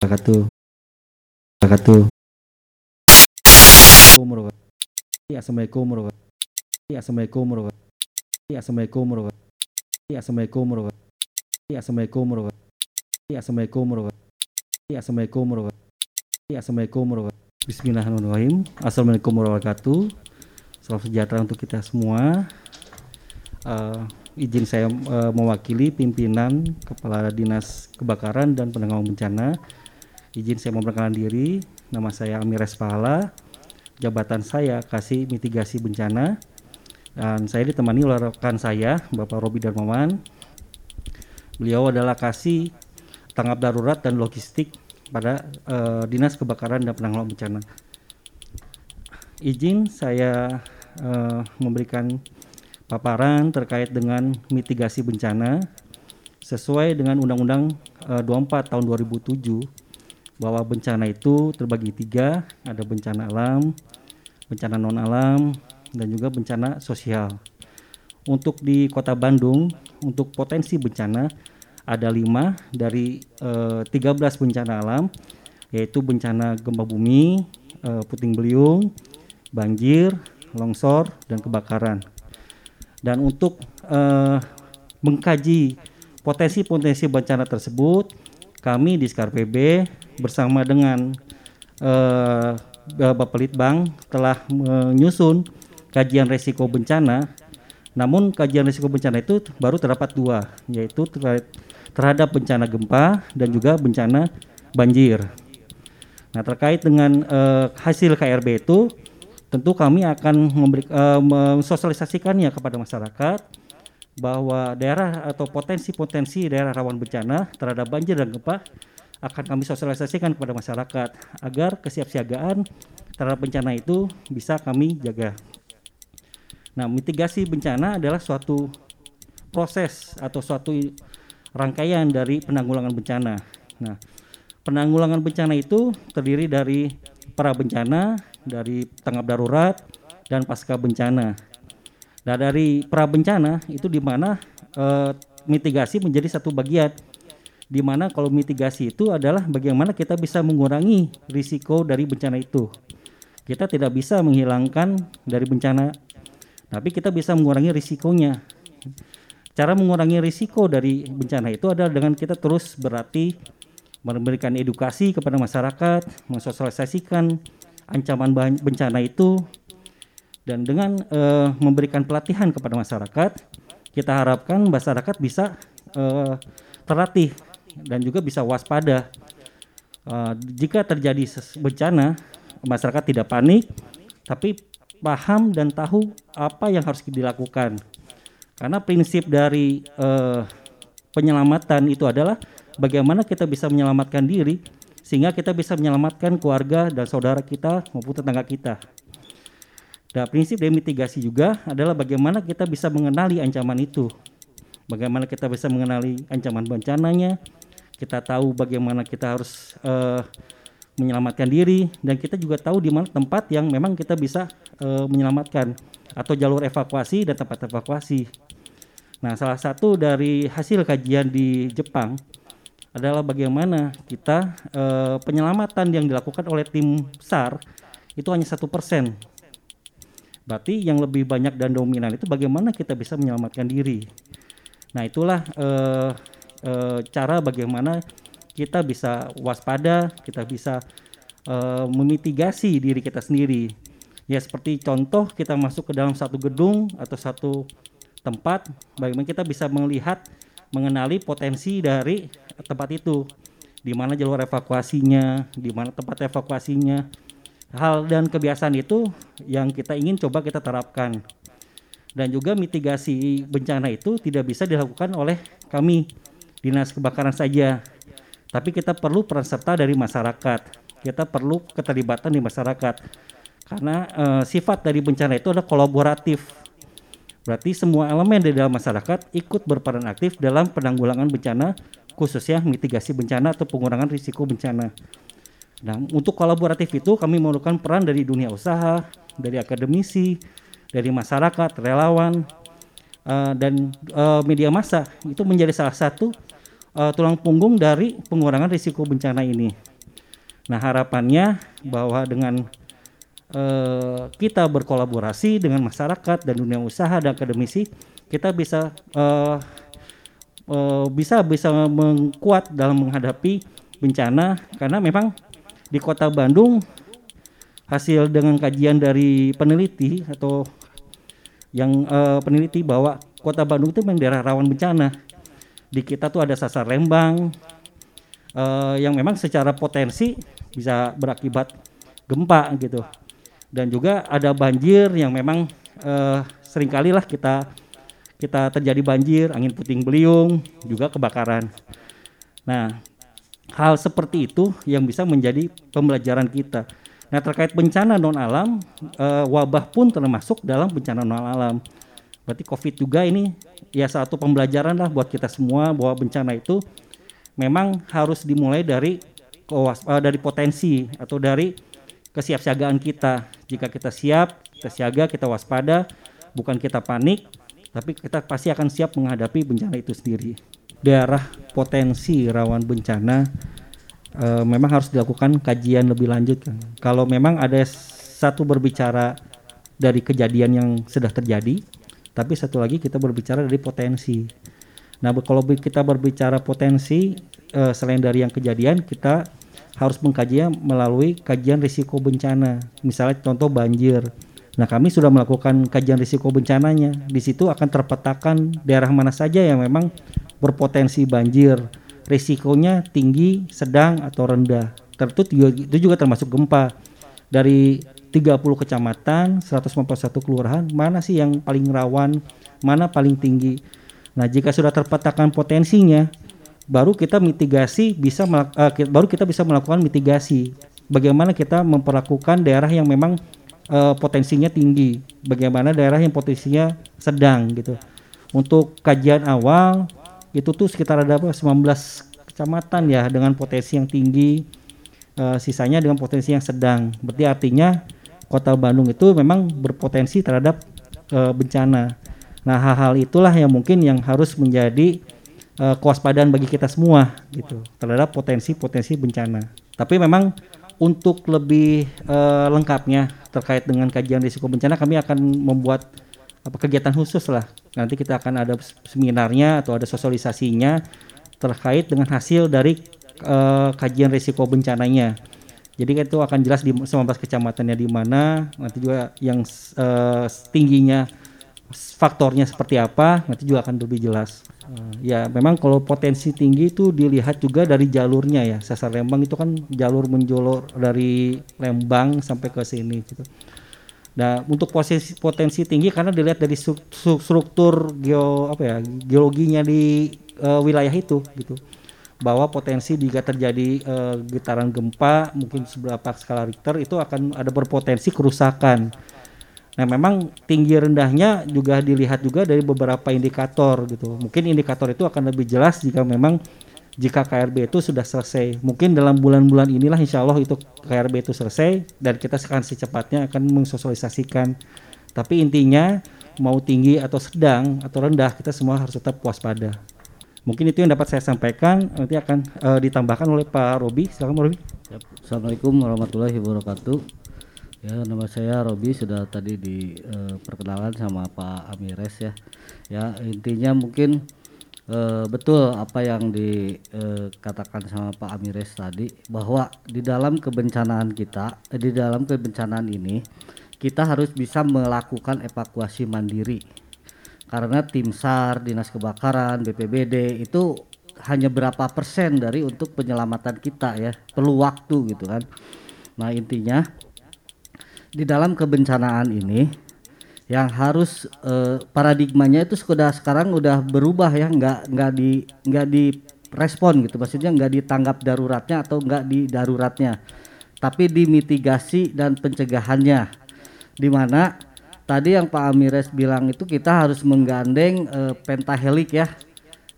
wabarakatuh. Wabarakatuh. Assalamualaikum warahmatullahi Assalamualaikum warahmatullahi Assalamualaikum warahmatullahi Assalamualaikum warahmatullahi Assalamualaikum warahmatullahi Assalamualaikum warahmatullahi Assalamualaikum warahmatullahi Assalamualaikum Bismillahirrahmanirrahim Assalamualaikum warahmatullahi wabarakatuh Salam sejahtera untuk kita semua uh, Izin saya uh, mewakili pimpinan Kepala Dinas Kebakaran dan Penanggulangan Bencana Izin saya memperkenalkan diri Nama saya Amir Espala jabatan saya kasih mitigasi bencana dan saya ditemani oleh rekan saya Bapak Robi Darmawan. Beliau adalah kasih tanggap darurat dan logistik pada uh, Dinas Kebakaran dan Penanggulangan Bencana. Izin saya uh, memberikan paparan terkait dengan mitigasi bencana sesuai dengan Undang-Undang uh, 24 tahun 2007 bahwa bencana itu terbagi tiga, ada bencana alam, bencana non alam, dan juga bencana sosial. Untuk di Kota Bandung, untuk potensi bencana ada lima dari eh, 13 bencana alam, yaitu bencana gempa bumi, eh, puting beliung, banjir, longsor, dan kebakaran. Dan untuk eh, mengkaji potensi-potensi bencana tersebut, kami di Skar PB bersama dengan uh, Bapak Litbang telah menyusun kajian resiko bencana. Namun kajian resiko bencana itu baru terdapat dua, yaitu terhadap bencana gempa dan juga bencana banjir. Nah terkait dengan uh, hasil KRB itu, tentu kami akan memberi, uh, mensosialisasikannya kepada masyarakat bahwa daerah atau potensi-potensi daerah rawan bencana terhadap banjir dan gempa akan kami sosialisasikan kepada masyarakat agar kesiapsiagaan terhadap bencana itu bisa kami jaga. Nah, mitigasi bencana adalah suatu proses atau suatu rangkaian dari penanggulangan bencana. Nah, penanggulangan bencana itu terdiri dari para bencana, dari tanggap darurat, dan pasca bencana. Nah, dari pra bencana itu di mana eh, mitigasi menjadi satu bagian di mana kalau mitigasi itu adalah bagaimana kita bisa mengurangi risiko dari bencana itu. Kita tidak bisa menghilangkan dari bencana, tapi kita bisa mengurangi risikonya. Cara mengurangi risiko dari bencana itu adalah dengan kita terus berarti memberikan edukasi kepada masyarakat, mensosialisasikan ancaman bencana itu, dan dengan uh, memberikan pelatihan kepada masyarakat, kita harapkan masyarakat bisa uh, terlatih dan juga bisa waspada. Uh, jika terjadi bencana, masyarakat tidak panik, tapi paham dan tahu apa yang harus dilakukan. Karena prinsip dari uh, penyelamatan itu adalah bagaimana kita bisa menyelamatkan diri sehingga kita bisa menyelamatkan keluarga dan saudara kita maupun tetangga kita. Dan prinsip dari mitigasi juga adalah bagaimana kita bisa mengenali ancaman itu. Bagaimana kita bisa mengenali ancaman bencananya, kita tahu bagaimana kita harus uh, menyelamatkan diri dan kita juga tahu di mana tempat yang memang kita bisa uh, menyelamatkan atau jalur evakuasi dan tempat evakuasi. Nah, salah satu dari hasil kajian di Jepang adalah bagaimana kita uh, penyelamatan yang dilakukan oleh tim SAR itu hanya satu persen. Berarti yang lebih banyak dan dominan itu bagaimana kita bisa menyelamatkan diri. Nah, itulah uh, e, cara bagaimana kita bisa waspada, kita bisa e, memitigasi diri kita sendiri. Ya seperti contoh kita masuk ke dalam satu gedung atau satu tempat, bagaimana kita bisa melihat, mengenali potensi dari tempat itu, di mana jalur evakuasinya, di mana tempat evakuasinya. Hal dan kebiasaan itu yang kita ingin coba kita terapkan. Dan juga mitigasi bencana itu tidak bisa dilakukan oleh kami dinas kebakaran saja, tapi kita perlu peran serta dari masyarakat. Kita perlu keterlibatan di masyarakat karena e, sifat dari bencana itu adalah kolaboratif. Berarti semua elemen di dalam masyarakat ikut berperan aktif dalam penanggulangan bencana, khususnya mitigasi bencana atau pengurangan risiko bencana. Nah, untuk kolaboratif itu kami memerlukan peran dari dunia usaha, dari akademisi, dari masyarakat, relawan, uh, dan uh, media massa itu menjadi salah satu uh, tulang punggung dari pengurangan risiko bencana ini. Nah harapannya bahwa dengan uh, kita berkolaborasi dengan masyarakat dan dunia usaha dan akademisi, kita bisa uh, uh, bisa bisa mengkuat dalam menghadapi bencana karena memang di kota Bandung hasil dengan kajian dari peneliti atau yang uh, peneliti bahwa kota Bandung itu memang daerah rawan bencana. Di kita tuh ada sasar Lembang uh, yang memang secara potensi bisa berakibat gempa gitu. Dan juga ada banjir yang memang uh, sering kali lah kita kita terjadi banjir, angin puting beliung, juga kebakaran. Nah, hal seperti itu yang bisa menjadi pembelajaran kita. Nah terkait bencana non alam, e, wabah pun termasuk dalam bencana non alam. Berarti COVID juga ini ya satu pembelajaran lah buat kita semua bahwa bencana itu memang harus dimulai dari kewas, e, dari potensi atau dari kesiapsiagaan kita. Jika kita siap, kita siaga, kita waspada, bukan kita panik, tapi kita pasti akan siap menghadapi bencana itu sendiri. Daerah potensi rawan bencana uh, memang harus dilakukan kajian lebih lanjut. Kalau memang ada satu berbicara dari kejadian yang sudah terjadi, tapi satu lagi kita berbicara dari potensi. Nah, kalau kita berbicara potensi uh, selain dari yang kejadian, kita harus mengkajinya melalui kajian risiko bencana. Misalnya contoh banjir. Nah, kami sudah melakukan kajian risiko bencananya. Di situ akan terpetakan daerah mana saja yang memang berpotensi banjir risikonya tinggi, sedang atau rendah. Tentu itu juga termasuk gempa. Dari 30 kecamatan, 151 kelurahan, mana sih yang paling rawan, mana paling tinggi. Nah, jika sudah terpetakan potensinya, baru kita mitigasi bisa uh, baru kita bisa melakukan mitigasi. Bagaimana kita memperlakukan daerah yang memang uh, potensinya tinggi, bagaimana daerah yang potensinya sedang gitu. Untuk kajian awal itu tuh sekitar ada apa 19 kecamatan ya dengan potensi yang tinggi uh, sisanya dengan potensi yang sedang berarti artinya kota Bandung itu memang berpotensi terhadap uh, bencana. Nah hal-hal itulah yang mungkin yang harus menjadi uh, kewaspadaan bagi kita semua gitu terhadap potensi-potensi bencana. Tapi memang untuk lebih uh, lengkapnya terkait dengan kajian risiko bencana kami akan membuat apa kegiatan khusus lah. Nanti kita akan ada seminarnya atau ada sosialisasinya terkait dengan hasil dari uh, kajian risiko bencananya jadi itu akan jelas di 19 kecamatannya di mana nanti juga yang uh, tingginya faktornya seperti apa nanti juga akan lebih jelas. Uh, ya memang kalau potensi tinggi itu dilihat juga dari jalurnya ya. Sasar Lembang itu kan jalur menjolor dari Lembang sampai ke sini gitu. Nah, untuk posisi potensi tinggi karena dilihat dari struktur geo apa ya, geologinya di uh, wilayah itu gitu. Bahwa potensi jika terjadi uh, getaran gempa mungkin seberapa skala Richter itu akan ada berpotensi kerusakan. Nah, memang tinggi rendahnya juga dilihat juga dari beberapa indikator gitu. Mungkin indikator itu akan lebih jelas jika memang jika KRB itu sudah selesai. Mungkin dalam bulan-bulan inilah insya Allah itu KRB itu selesai dan kita akan secepatnya akan mensosialisasikan. Tapi intinya mau tinggi atau sedang atau rendah kita semua harus tetap waspada. Mungkin itu yang dapat saya sampaikan. Nanti akan uh, ditambahkan oleh Pak Robi. Silakan Pak Robi. Assalamualaikum warahmatullahi wabarakatuh. Ya, nama saya Robi sudah tadi diperkenalkan uh, sama Pak Amires ya. Ya, intinya mungkin uh, betul apa yang dikatakan uh, sama Pak Amires tadi bahwa di dalam kebencanaan kita eh, di dalam kebencanaan ini kita harus bisa melakukan evakuasi mandiri karena tim SAR, Dinas Kebakaran, BPBD itu hanya berapa persen dari untuk penyelamatan kita ya perlu waktu gitu kan. Nah intinya di dalam kebencanaan ini yang harus uh, paradigmanya itu sudah sekarang udah berubah ya nggak nggak di nggak di respon gitu. Maksudnya nggak ditanggap daruratnya atau nggak di daruratnya. Tapi dimitigasi dan pencegahannya. Di mana tadi yang Pak Amires bilang itu kita harus menggandeng uh, pentahelik ya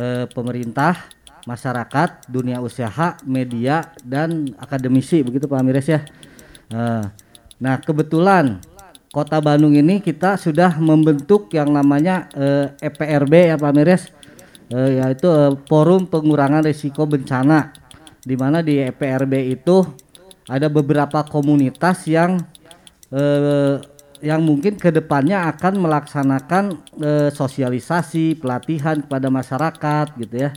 uh, pemerintah masyarakat dunia usaha media dan akademisi begitu Pak Amires ya. Uh, nah kebetulan Kota Bandung ini kita sudah membentuk yang namanya eh, EPRB ya Pak Mires, uh, yaitu uh, Forum Pengurangan Risiko Bencana, di mana di EPRB itu ada beberapa komunitas yang eh, yang mungkin ke depannya akan melaksanakan eh, sosialisasi pelatihan kepada masyarakat gitu ya.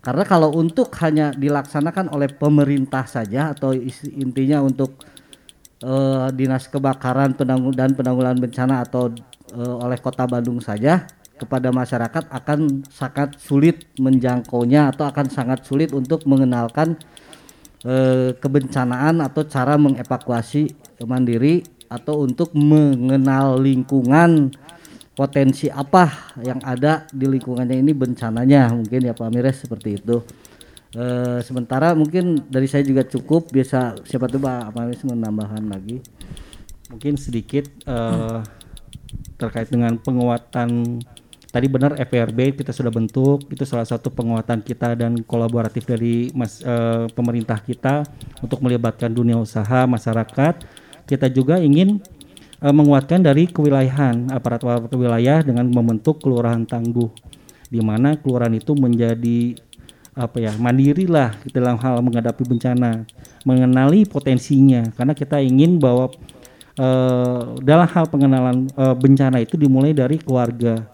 Karena kalau untuk hanya dilaksanakan oleh pemerintah saja atau intinya untuk uh, dinas kebakaran dan penanggulangan bencana atau uh, oleh kota Bandung saja kepada masyarakat akan sangat sulit menjangkaunya atau akan sangat sulit untuk mengenalkan uh, kebencanaan atau cara mengevakuasi mandiri atau untuk mengenal lingkungan potensi apa yang ada di lingkungannya ini bencananya mungkin ya Pak Amires seperti itu. E, sementara mungkin dari saya juga cukup biasa siapa tuh Pak Amires menambahkan lagi. Mungkin sedikit e, terkait dengan penguatan tadi benar FRB kita sudah bentuk itu salah satu penguatan kita dan kolaboratif dari mas, e, pemerintah kita untuk melibatkan dunia usaha masyarakat. Kita juga ingin uh, menguatkan dari kewilayahan aparat wilayah dengan membentuk kelurahan tangguh di mana kelurahan itu menjadi apa ya mandiri lah dalam hal menghadapi bencana mengenali potensinya. Karena kita ingin bahwa uh, dalam hal pengenalan uh, bencana itu dimulai dari keluarga.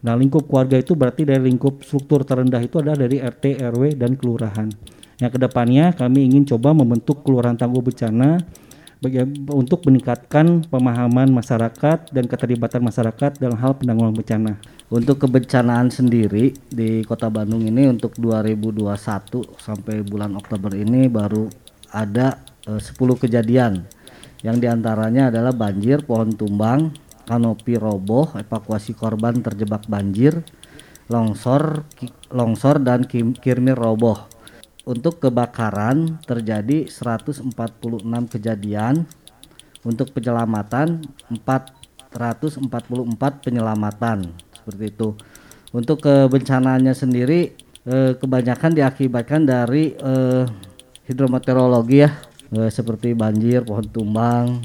Nah lingkup keluarga itu berarti dari lingkup struktur terendah itu adalah dari RT RW dan kelurahan. Yang ke depannya kami ingin coba membentuk kelurahan tangguh bencana untuk meningkatkan pemahaman masyarakat dan keterlibatan masyarakat dalam hal penanggulangan bencana. Untuk kebencanaan sendiri di Kota Bandung ini untuk 2021 sampai bulan Oktober ini baru ada e, eh, 10 kejadian yang di antaranya adalah banjir, pohon tumbang, kanopi roboh, evakuasi korban terjebak banjir, longsor, longsor dan kirmir roboh untuk kebakaran terjadi 146 kejadian. Untuk penyelamatan 444 penyelamatan. Seperti itu. Untuk kebencanaannya sendiri eh, kebanyakan diakibatkan dari eh, hidrometeorologi ya. Eh, seperti banjir pohon tumbang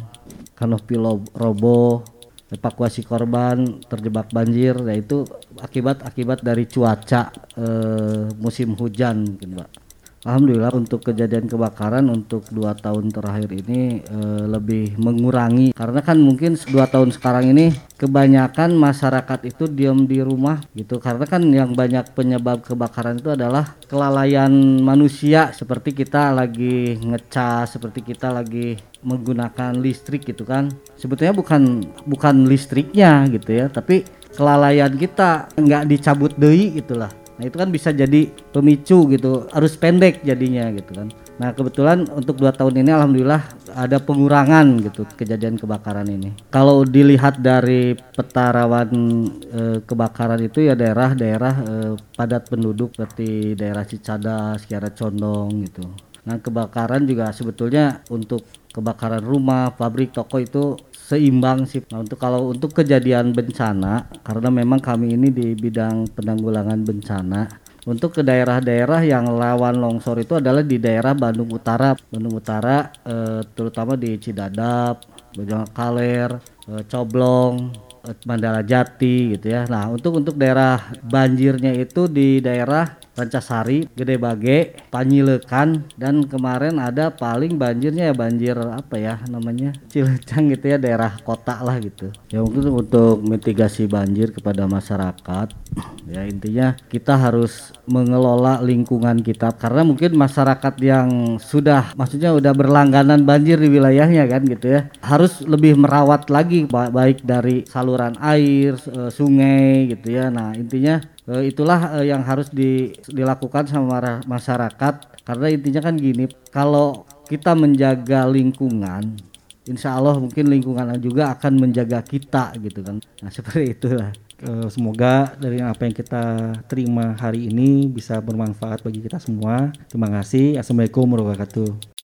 kanopi roboh evakuasi korban terjebak banjir yaitu akibat akibat dari cuaca eh, musim hujan mungkin mbak Alhamdulillah untuk kejadian kebakaran untuk dua tahun terakhir ini e, lebih mengurangi. Karena kan mungkin dua tahun sekarang ini kebanyakan masyarakat itu diam di rumah gitu. Karena kan yang banyak penyebab kebakaran itu adalah kelalaian manusia. Seperti kita lagi ngecas seperti kita lagi menggunakan listrik gitu kan. Sebetulnya bukan bukan listriknya gitu ya tapi kelalaian kita nggak dicabut deui gitulah Nah itu kan bisa jadi pemicu gitu, harus pendek jadinya gitu kan. Nah kebetulan untuk dua tahun ini alhamdulillah ada pengurangan gitu kejadian kebakaran ini. Kalau dilihat dari peta rawan e, kebakaran itu ya daerah-daerah e, padat penduduk seperti daerah Cicadas, Kiara Condong gitu. Nah kebakaran juga sebetulnya untuk kebakaran rumah, pabrik, toko itu seimbang sih. Nah, untuk kalau untuk kejadian bencana karena memang kami ini di bidang penanggulangan bencana untuk ke daerah-daerah yang lawan longsor itu adalah di daerah Bandung Utara, Bandung Utara eh, terutama di Cidadap, Bojong Kaler, eh, Coblong, eh, Mandala Jati gitu ya. Nah, untuk untuk daerah banjirnya itu di daerah Rancasari, Gede Bage, Panyilekan dan kemarin ada paling banjirnya ya banjir apa ya namanya Cilecang gitu ya daerah kota lah gitu. Ya mungkin untuk mitigasi banjir kepada masyarakat ya intinya kita harus mengelola lingkungan kita karena mungkin masyarakat yang sudah maksudnya udah berlangganan banjir di wilayahnya kan gitu ya harus lebih merawat lagi baik dari saluran air, eh, sungai gitu ya. Nah intinya itulah uh, yang harus di, dilakukan sama masyarakat. Karena intinya kan gini kalau kita menjaga lingkungan insya Allah mungkin lingkungan juga akan menjaga kita gitu kan. Nah seperti itulah. Uh, semoga dari apa yang kita terima hari ini bisa bermanfaat bagi kita semua. Terima kasih. Assalamualaikum warahmatullahi wabarakatuh